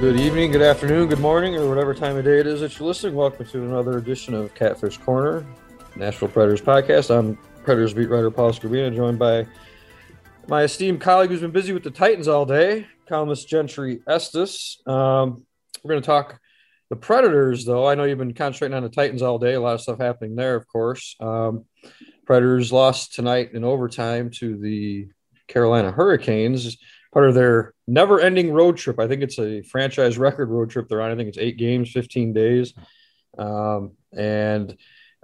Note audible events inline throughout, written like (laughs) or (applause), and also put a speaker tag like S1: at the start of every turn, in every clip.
S1: Good evening, good afternoon, good morning, or whatever time of day it is that you're listening. Welcome to another edition of Catfish Corner, Nashville Predators podcast. I'm Predators beat writer Paul Skrbina, joined by my esteemed colleague who's been busy with the Titans all day, columnist Gentry Estes. Um, we're going to talk the Predators, though. I know you've been concentrating on the Titans all day. A lot of stuff happening there, of course. Um, Predators lost tonight in overtime to the Carolina Hurricanes part of their never ending road trip. I think it's a franchise record road trip they're on. I think it's eight games, 15 days. Um, and,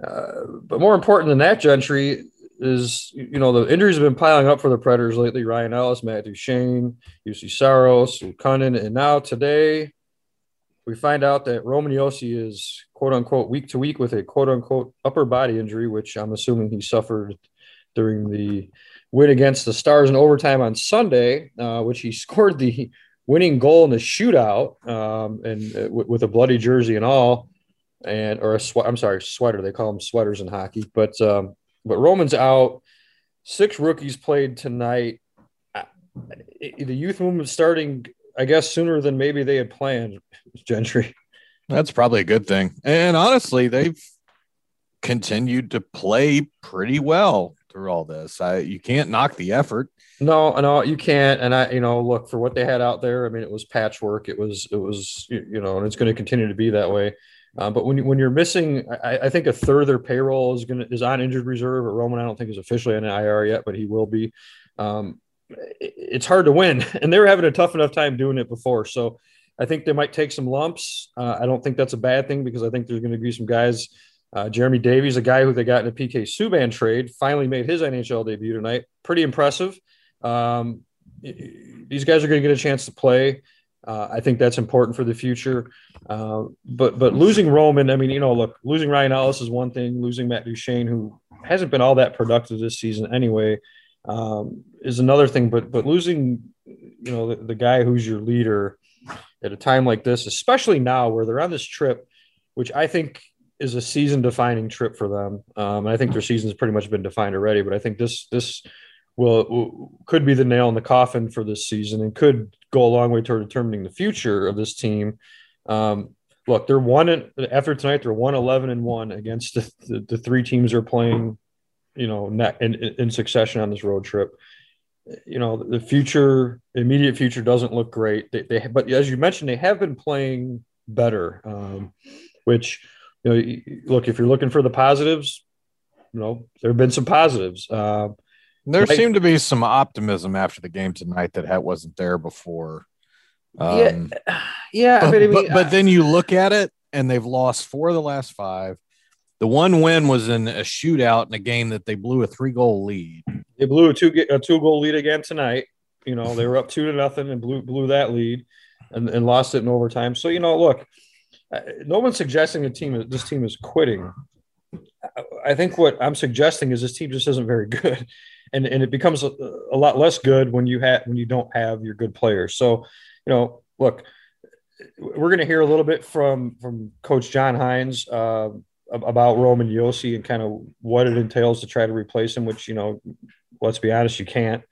S1: uh, but more important than that, Gentry, is, you know, the injuries have been piling up for the Predators lately. Ryan Ellis, Matt Duchene, Juuse Saros, Cunnin. And now today, we find out that Roman Josi is quote unquote week to week with a quote unquote upper body injury, which I'm assuming he suffered during the win against the Stars in overtime on Sunday, uh, which he (laughs) scored the winning goal in the shootout, um, and uh, w- with a bloody jersey and all, and or a sweat. I'm sorry, sweater. They call them sweaters in hockey. But um, but Roman's out. Six rookies played tonight. The youth movement starting, I guess, sooner than maybe they had planned. (laughs) Gentry.
S2: That's probably a good thing. And honestly, they've continued to play pretty well through all this. I you can't knock the effort.
S1: No, no, you can't. And I, you know, look for what they had out there. I mean, it was patchwork. It was, it was, you know, and it's going to continue to be that way. Uh, but when you, when you're missing, I, I, think a third of their payroll is going to is on injured reserve. Or Roman, I don't think is officially on an IR yet, but he will be. Um, it, it's hard to win, (laughs) and they were having a tough enough time doing it before. So I think they might take some lumps. Uh, I don't think that's a bad thing because I think there's going to be some guys uh, Jeremy Davies, a guy who they got in a PK Subban trade, finally made his NHL debut tonight. Pretty impressive. Um, these guys are going to get a chance to play. Uh, I think that's important for the future. Uh, but but losing Roman, I mean, you know, look, losing Ryan Ellis is one thing. Losing Matt Duchene, who hasn't been all that productive this season anyway, um, is another thing. But but losing, you know, the, the guy who's your leader at a time like this, especially now where they're on this trip, which I think is a season defining trip for them. Um, I think their season's pretty much been defined already, but I think this this will, will, could be the nail in the coffin for this season and could go a long way toward determining the future of this team. Um, look, they're one in, after tonight. They're one eleven and one against the, the, the three teams are playing, you know, in, in succession on this road trip. You know, the future, immediate future doesn't look great. They, they but as you mentioned, they have been playing better, um, which you know, look, if you're looking for the positives, you know, there have been some positives. Uh,
S2: there like, seemed to be some optimism after the game tonight that wasn't there before.
S1: Um, yeah, (sighs) yeah.
S2: But, I mean, but, but then you look at it, and they've lost four of the last five. The one win was in a shootout in a game that they blew a three goal lead.
S1: They blew a two a two goal lead again tonight. You know, they were up two to nothing and blew blew that lead, and, and lost it in overtime. So you know, look, no one's suggesting the team this team is quitting. I think what I'm suggesting is this team just isn't very good, (laughs) and and it becomes a, a lot less good when you have when you don't have your good players. So, you know, look, we're going to hear a little bit from from Coach John Hynes uh, about Roman Josi and kind of what it entails to try to replace him. Which you know, let's be honest, you can't.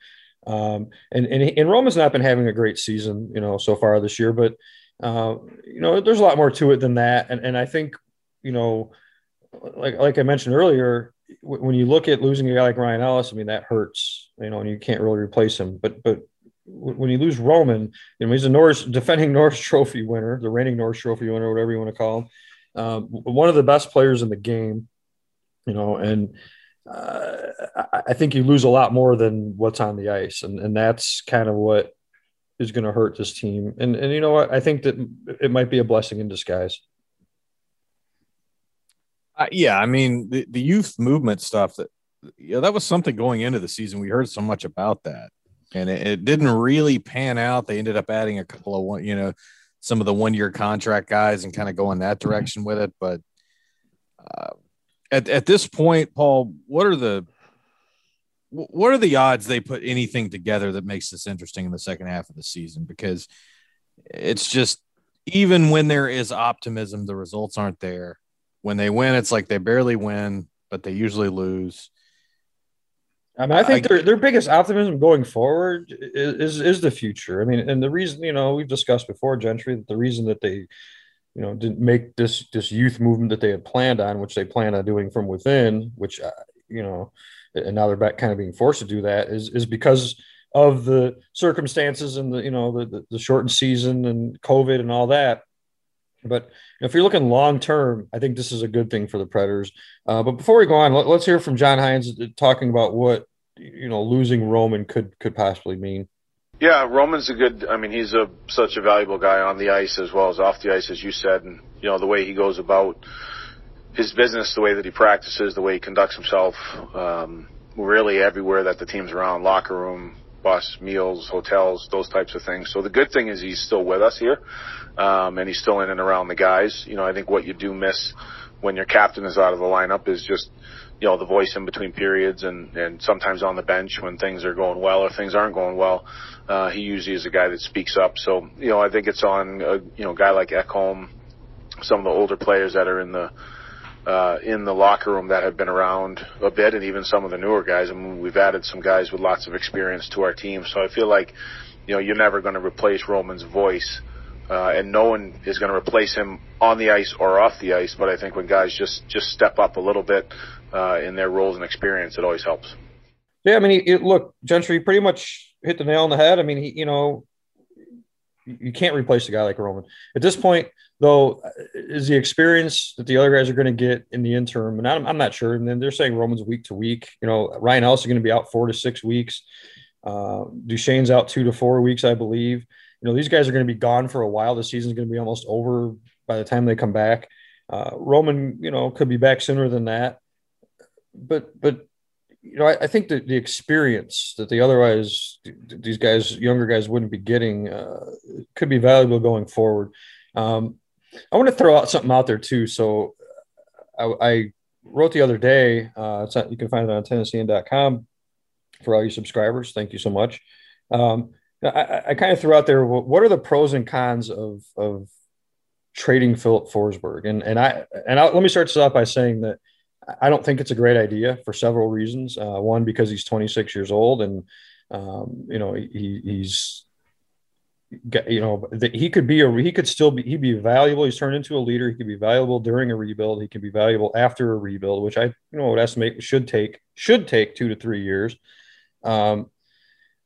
S1: Um, and and and Roman's not been having a great season, you know, so far this year, but uh, you know, there's a lot more to it than that. And, and I think, you know, like, like I mentioned earlier, w- when you look at losing a guy like Ryan Ellis, I mean, that hurts, you know, and you can't really replace him. But, but w- when you lose Roman, you know, he's a Norris defending (laughs) Norris trophy winner, the reigning Norris trophy winner, whatever you want to call him. Um, one of the best players in the game, you know, and, uh, I think you lose a lot more than what's on the ice, and and that's kind of what is going to hurt this team. And and you know what? I think that it might be a blessing in disguise.
S2: Uh, yeah, I mean the, the youth movement stuff that yeah that was something going into the season. We heard so much about that, and it, it didn't really pan out. They ended up adding a couple of one, you know, some of the one year contract guys and kind of going that direction with it. But uh, at at this point, Paul, what are the what are the odds they put anything together that makes this interesting in the second half of the season? Because it's just even when there is optimism, the results aren't there. When they win, it's like they barely win, but they usually lose.
S1: I mean, I think I, their their biggest optimism going forward is, is, is the future. I mean, and the reason you know we've discussed before, Gentry, that the reason that they you know didn't make this this youth movement that they had planned on, which they planned on doing from within, which uh, you know, and now they're back kind of being forced to do that, is is because of the circumstances and the you know the the, the shortened season and COVID and all that. But if you're looking long term, I think this is a good thing for the Predators. Uh, but before we go on, let, us hear from John Hynes talking about what you know losing Roman could could possibly mean.
S3: Yeah, Roman's a good. I mean, he's a such a valuable guy on the ice as well as off the ice, as you said, and you know the way he goes about his business, the way that he practices, the way he conducts himself, um, really everywhere that the team's around, locker room, bus, meals, hotels, those types of things. So the good thing is he's still with us here, um, and he's still in and around the guys. You know, I think what you do miss when your captain is out of the lineup is just you know the voice in between periods and and sometimes on the bench when things are going well or things aren't going well uh he usually is a guy that speaks up so you know i think it's on a you know guy like Ekholm some of the older players that are in the uh, in the locker room that have been around a bit, and even some of the newer guys. I mean, we've added some guys with lots of experience to our team, so I feel like, you know, you're never going to replace Roman's voice, uh, and no one is going to replace him on the ice or off the ice. But I think when guys just just step up a little bit uh, in their roles and experience, it always helps.
S1: Yeah, I mean, he, look, Gentry pretty much hit the nail on the head. I mean, he, you know, you can't replace a guy like Roman at this point. Though, is the experience that the other guys are going to get in the interim, and I'm, I'm not sure. And then they're saying Roman's week to week. You know, Ryan Ellis is going to be out four to six weeks. Uh, Duchene's out two to four weeks, I believe. You know, these guys are going to be gone for a while. The season's going to be almost over by the time they come back. Uh, Roman, you know, could be back sooner than that but but you know, I, I, think that the experience that the otherwise these guys, younger guys, wouldn't be getting, uh, could be valuable going forward. Um, I want to throw out something out there too. So I, I wrote the other day. Uh, not, you can find it on Tennessean.com for all you subscribers. Thank you so much. Um, I, I kind of threw out there what are the pros and cons of of trading Filip Forsberg, and and I and I, let me start this off by saying that I don't think it's a great idea for several reasons. Uh, one, because he's 26 years old, and um, you know he, he's you know he could be a he could still be he'd be valuable. He's turned into a leader. He could be valuable during a rebuild. He can be valuable after a rebuild, which I you know would estimate should take should take two to three years. Um,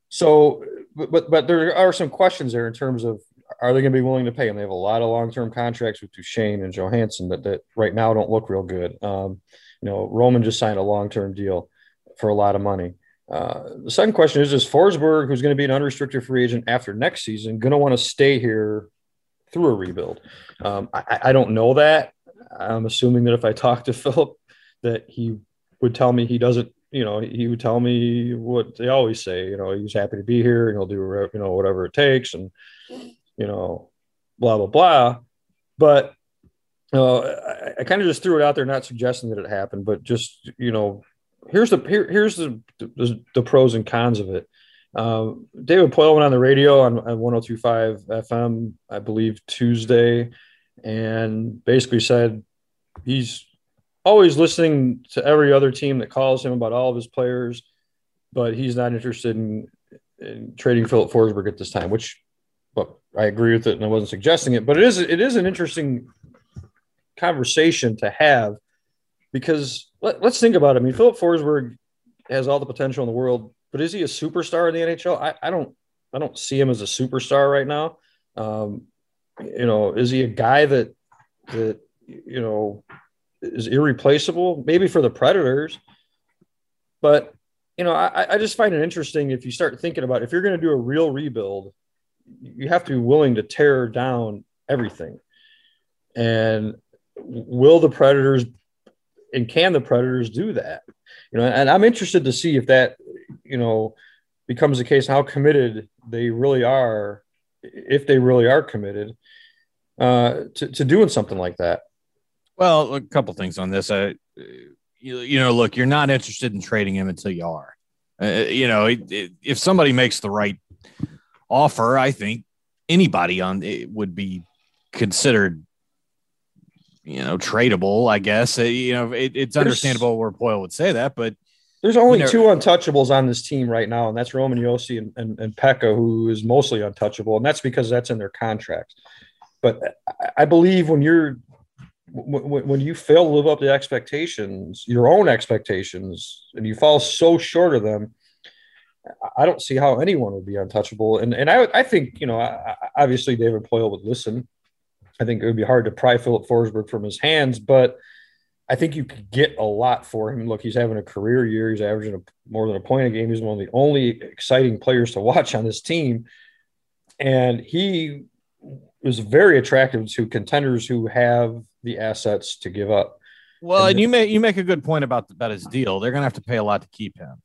S1: so, but but there are some questions there in terms of are they going to be willing to pay him? They have a lot of long term contracts with Duchene and Johansen that, that right now don't look real good. Um, you know, Roman just signed a long term deal for a lot of money. Uh, the second question is: Is Forsberg, who's going to be an unrestricted free agent after next season, going to want to stay here through a rebuild? Um, I, I, don't know that. I'm assuming that if I (laughs) talk to Filip, that he would tell me he doesn't. You know, he would tell me what they always say. You know, he's happy to be here and he'll do you know whatever it takes, and you know, blah blah blah. But uh, I, I kind of just threw it out there, not suggesting that it happened, but just you know, here's the here, here's the, the, the pros and cons of it. Uh, David Poile went on the radio on, on 1025 FM, I believe Tuesday, and basically said he's always listening to every other team that calls him about all of his players, but he's not interested in, in trading Filip Forsberg at this time, which but I agree with it and I wasn't suggesting it, but it is it is an interesting conversation to have because let, us think about it. I mean, Filip Forsberg has all the potential in the world, but is he a superstar in the NHL? I, I don't, I don't see him as a superstar right now. Um, you know, is he a guy that, that, you know, is irreplaceable? Maybe for the Predators, but you know, I, I just find it interesting if you start thinking about if you're going to do a real rebuild, you have to be willing to tear down everything. And will the Predators and can the Predators do that? You know, and I'm interested to see if that, you know, becomes the case how committed they really are, if they really are committed uh, to, to doing something like that.
S2: Well, a couple things on this. I, you, you know, look, you're not interested in trading him until you are. Uh, you know, it, it, if somebody makes the right offer, I think anybody on it would be considered you know, tradable, I guess. Uh, you know, it, it's understandable where Poile would say that, but
S1: There's only you know, two untouchables on this team right now, and that's Roman Josi and, and, and Pekka, who is mostly untouchable, and that's because that's in their contracts. But I believe when you're when, when you fail to live up to expectations, your own expectations, and you fall so short of them, I don't see how anyone would be untouchable. And and I I think you know obviously David Poile would listen. I think it would be hard to pry Filip Forsberg from his hands, but I think you could get a lot for him. Look, he's having a career year. He's averaging a, more than a point a game. He's one of the only exciting players to watch on this team, and he is very attractive to contenders who have the assets to give up.
S2: Well, and, and you make you make a good point about about his deal. They're going to have to pay a lot to keep him,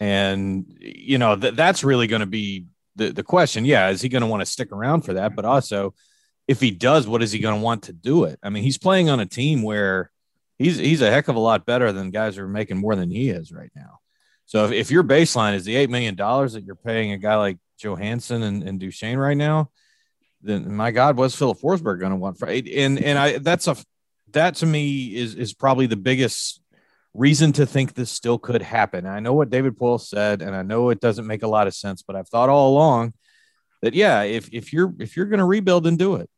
S2: and you know th- that's really going to be the the question. Yeah, is he going to want to stick around for that? But also, if he does, what is he going to want to do it? I mean, he's playing on a team where he's he's a heck of a lot better than guys who are making more than he is right now. So if, if your baseline is the eight million dollars that you're paying a guy like Johansen and, and Duchene right now, then my God, what's Filip Forsberg going to want for? And and I that's a that to me is is probably the biggest reason to think this still could happen. I know what David Poile said, and I know it doesn't make a lot of sense, but I've thought all along that yeah, if if you're if you're going to rebuild and do it,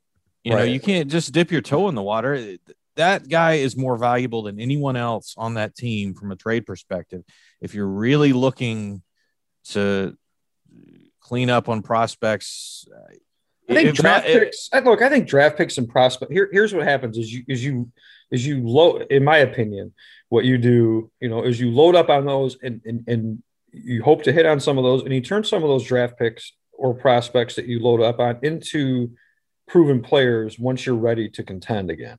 S2: you right. know, you can't just dip your toe in the water that guy is more valuable than anyone else on that team from a trade perspective. If you're really looking to clean up on prospects,
S1: I think draft not, picks. It, look, I think draft picks and prospect. Here, here's what happens: is you is you is you load. In my opinion, what you do, you know, is you load up on those and and and you hope to hit on some of those, and you turn some of those draft picks or prospects that you load up on into proven players once you're ready to contend again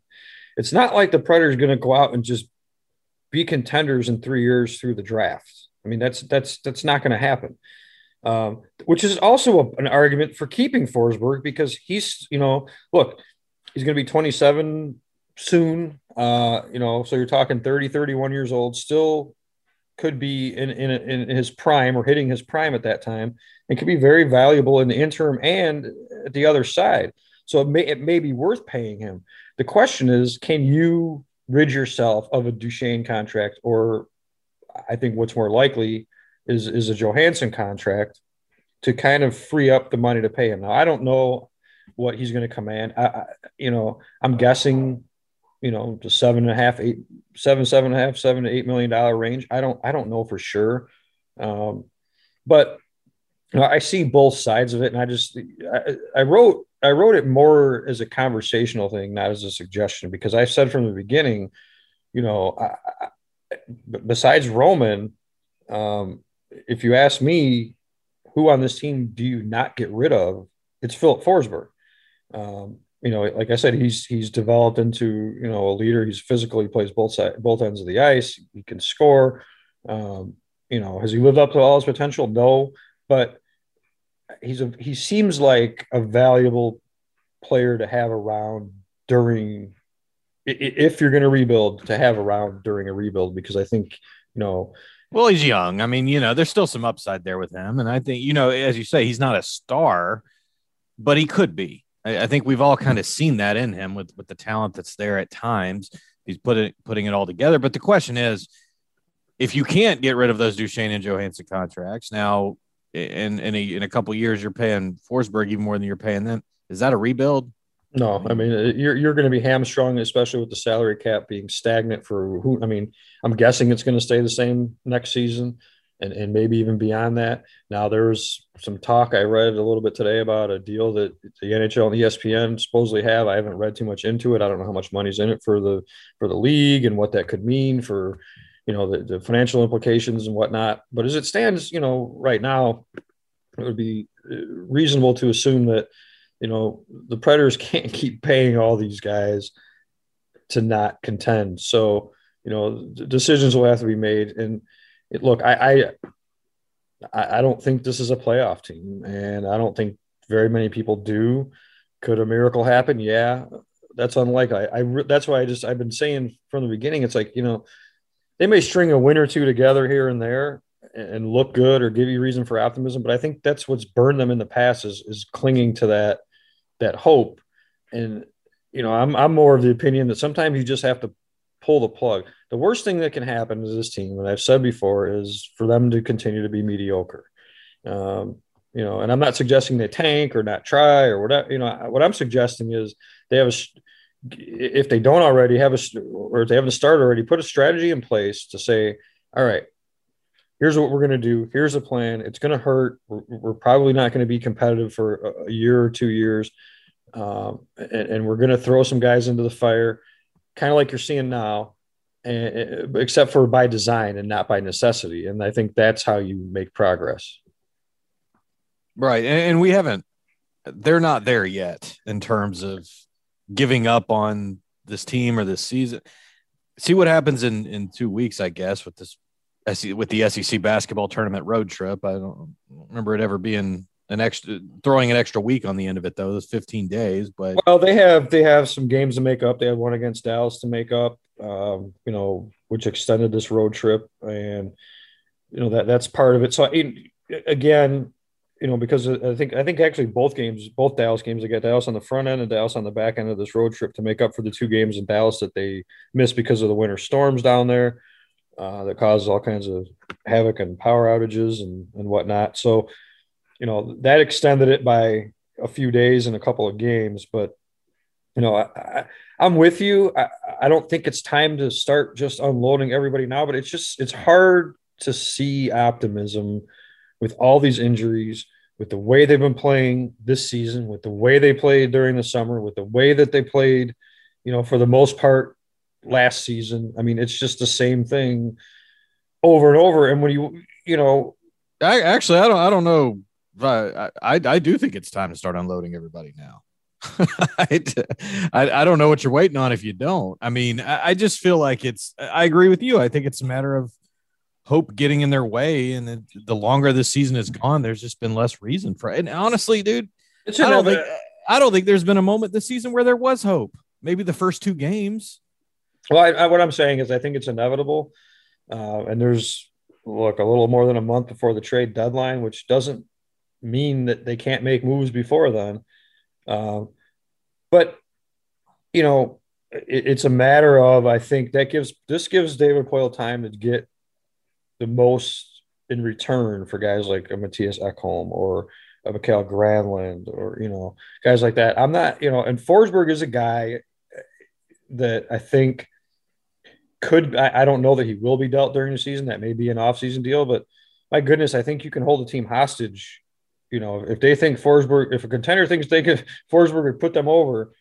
S1: it's not like the Predators going to go out and just be contenders in three years through the draft. I mean, that's that's that's not going to happen. Um, which is also a, an argument for keeping Forsberg because he's, you know, look, he's going to be 27 soon. Uh, you know, so you're talking 30, 31 years old, still could be in, in, in his prime or hitting his prime at that time and could be very valuable in the interim and at the other side. So it may, it may be worth paying him. The question is, can you rid yourself of a Duchene contract, or I think what's more likely is is a Johansen contract to kind of free up the money to pay him. Now I don't know what he's going to command. I, I, you know, I'm guessing, you know, the seven and a half, eight, seven, seven and a half, seven to eight million dollar range. I don't, I don't know for sure. Um, but you know, I see both sides of it, and I just, I, I wrote I wrote it more as a conversational thing, not as a suggestion, because I said from the beginning, you know, I, I, besides Roman, um, if you ask me, who on this team do you not get rid of? It's Filip Forsberg. Um, you know, like I said, he's he's developed into you know a leader. He's physical. He plays both side, both ends of the ice. He can score. Um, you know, has he lived up to all his potential? No, but he's a he seems like a valuable player to have around during if you're going to rebuild to have around during a rebuild because I think you know
S2: well he's young. I mean you know there's still some upside there with him. And I think you know as you say he's not a star but he could be. I, I think we've all kind of seen that in him with with the talent that's there at times. He's put it putting it all together. But the question is if you can't get rid of those Duchene and Johansen contracts now in in a, in a couple years you're paying Forsberg even more than you're paying them. Is that a rebuild?
S1: No, I mean uh, you're you're going to be hamstrung, especially with the salary cap being stagnant for who. I mean, I'm guessing it's going to stay the same next season, and and maybe even beyond that. Now there's some talk I read a little bit today about a deal that the NHL and ESPN supposedly have. I haven't read too much into it. I don't know how much money's in it for the for the league and what that could mean for you know the, the financial implications and whatnot. But as it stands, you know, right now, it would be uh, reasonable to assume that you know the Predators (laughs) can't keep paying all these guys to not contend. So you know decisions will have to be made. And it, look, I, I I don't think this is a playoff team, and I don't think very many people do. Could a miracle happen? Yeah, that's unlikely. I, I that's why I just I've been saying from the beginning. It's like you know they may string a win or two together here and there and look good or give you reason for optimism. But I think that's what's burned them in the past is, is clinging to that that hope. And you know, I'm I'm more of the opinion that sometimes you just have to pull the plug. The worst thing that can happen to this team, and I've said before, is for them to continue to be mediocre. Um, you know, and I'm not suggesting they tank or not try or whatever. You know, what I'm suggesting is they have a if they don't already have a or if they haven't started already, put a strategy in place to say, all right, here's what we're going to do. Here's a plan. It's going to hurt. We're, we're probably not going to be competitive for a year or two years. Um, and, and, we're going to throw some guys into the fire, kind of like you're seeing now, and, except for by design and not by necessity. And I think that's how you make progress.
S2: Right. And, and we haven't, they're not there yet in terms of giving up on this team or this season. See what happens in in two weeks, I guess, with this with the SEC basketball tournament road trip. I don't remember it ever being an extra throwing an extra week on the end of it though. Those 15 days, but
S1: well, they have they have some games to make up. They had one against Dallas to make up, um, you know, which extended this road trip, and you know that that's part of it. So again, you know, because I think I think actually both games, both Dallas games, they got Dallas on the front end and Dallas on the back end of this road trip to make up for the two games in Dallas that they missed because of the winter storms down there uh, that caused all kinds of havoc and power outages and and whatnot. So, you know, that extended it by a few days and a couple of games. But you know, I, I, am with you. I, I don't think it's time to start just unloading everybody now, but it's just it's hard to see optimism with all these injuries, with the way they've been playing this season, with the way they played during the summer, with the way that they played, you know, for the most part last season. I mean, it's just the same thing over and over. And when you, you know,
S2: I actually, I don't, I don't know. I, I, I do think it's time to start unloading everybody now. (laughs) I, I, don't know what you're waiting on if you don't. I mean, I, I just feel like it's, I agree with you. I think it's a matter of hope getting in their way. And it, the longer this season has gone, there's just been less reason for it. And honestly, dude, it's I don't think I don't think there's been a moment this season where there was hope. Maybe the first two games.
S1: Well, I, I, what I'm saying is, I think it's inevitable. Uh, and there's look a little more than a month before the trade deadline, which doesn't mean that they can't make moves before then. Uh, but you know, it, it's a matter of I think that gives this gives David Poile time to get the most in return for guys like a Mattias Ekholm or a Mikael Granlund or you know guys like that. I'm not you know, and Forsberg is a guy that I think could I, I, don't know that he will be dealt during the season. That may be an offseason deal, but my goodness, I think you can hold a team hostage. You know, if they think Forsberg, if a contender thinks they could (laughs) Forsberg would put them over,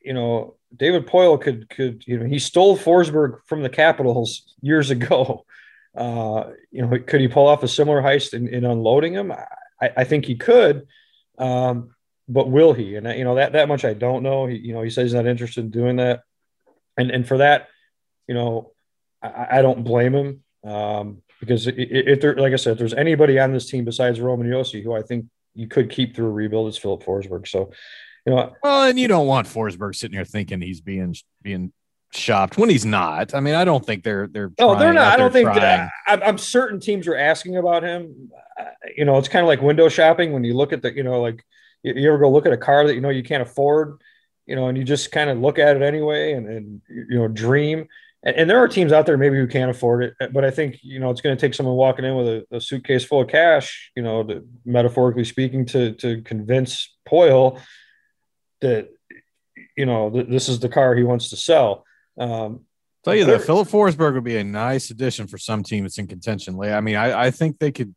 S1: you know, David Poile could could you know he stole Forsberg from the Capitals years ago. Uh, you know, could he pull off a similar heist in, in unloading him? I, I, think he could, um, but will he? And you know that that much I don't know. He, you know, he says he's not interested in doing that, and and for that, you know, I, I don't blame him um, because if there, like I said, if there's anybody on this team besides Roman Josi who I think you could keep through a rebuild, it's Filip Forsberg. So, you know,
S2: well, and you don't want Forsberg sitting here thinking he's being being shopped when he's not. I mean, I don't think they're they're.
S1: Oh, they're not. I don't think. That, I'm certain teams are asking about him. Uh, you know, it's kind of like window shopping when you look at the. You know, like you ever go look at a car that you know you can't afford. You know, and you just kind of look at it anyway, and and you know dream. And, and there are teams out there maybe who can't afford it, but I think you know it's going to take someone walking in with a, a suitcase full of cash. You know, to, metaphorically speaking, to to convince Poile that you know th- this is the car he wants to sell um,
S2: Tell you that Filip Forsberg would be a nice addition for some team that's in contention. I mean, I, I think they could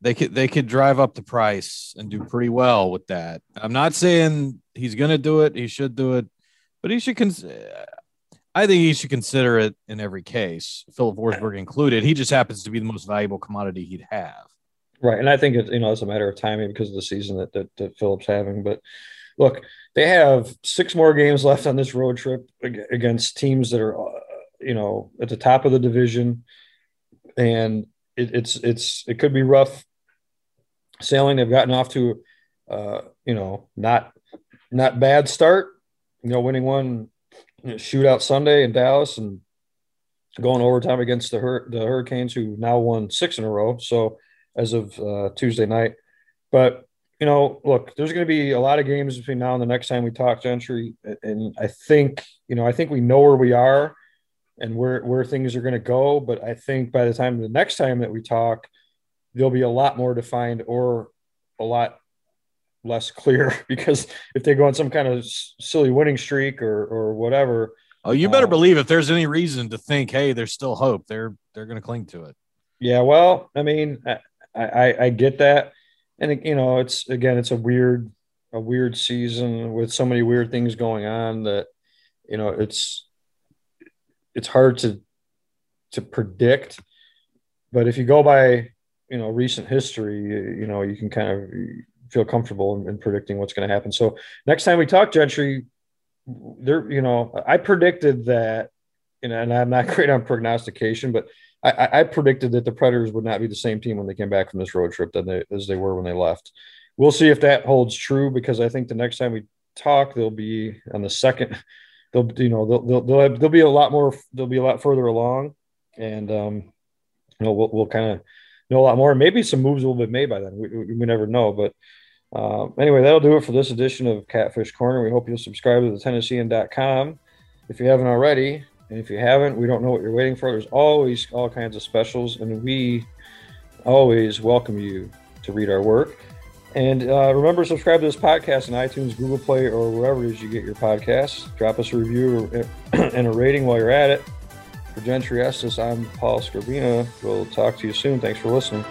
S2: they could they could drive up the price and do pretty well with that. I'm not saying he's going to do it. He should do it, but he should. Cons- I think he should consider it in every case, Filip Forsberg included. He just happens to be the most valuable commodity he'd have.
S1: Right, and I think it's you know it's a matter of timing because of the season that that, that Filip's having. But look, they have six more games left on this road trip against teams that are, uh, you know, at the top of the division, and it, it's it's it could be rough sailing. They've gotten off to, uh, you know, not not bad start. You know, winning one you know, shootout Sunday in Dallas and going overtime against the Hur- the Hurricanes, who now won six in a row. So as of uh, Tuesday night, but you know, look, there's going to be a lot of games between now and the next time we talk, Gentry, and I think you know, I think we know where we are and where where things are going to go. But I think by the time the next time that we talk, there'll be a lot more defined or a lot less clear (laughs) because if they go on some kind of silly winning streak or or whatever.
S2: Oh, you better uh, believe if there's any reason to think, hey, there's still hope, they're they're going to cling to it.
S1: Yeah, well, I mean, I, I I get that, and you know, it's again, it's a weird a weird season with so many weird things going on that you know it's it's hard to to predict. But if you go by you know recent history you, know you can kind of feel comfortable in, in predicting what's going to happen. So next time we talk gentry there you know i predicted that you know, and i'm not (laughs) great on prognostication but I, I predicted that the predators would not be the same team when they came back from this road trip than they, as they were when they left. We'll see if that holds true because i think the next time we talk they'll be on the second they'll you know they'll they'll they'll, have, they'll be a lot more they'll be a lot further along. And um you know we'll, we'll kind of know a lot more. Maybe some moves will be made by then. We, we, never know. But uh, anyway that'll do it for this edition of catfish corner. We hope you'll subscribe to the tennessean.com if you haven't already and if you haven't we don't know what you're waiting for there's always all kinds of specials and we always welcome you to read our work and uh, remember, subscribe to this podcast on iTunes, Google Play, or wherever it is you get your podcasts. Drop us a review (clears throat) and a rating while you're at it. For Gentry Estes, I'm Paul Skrbina. We'll talk to you soon. Thanks for listening.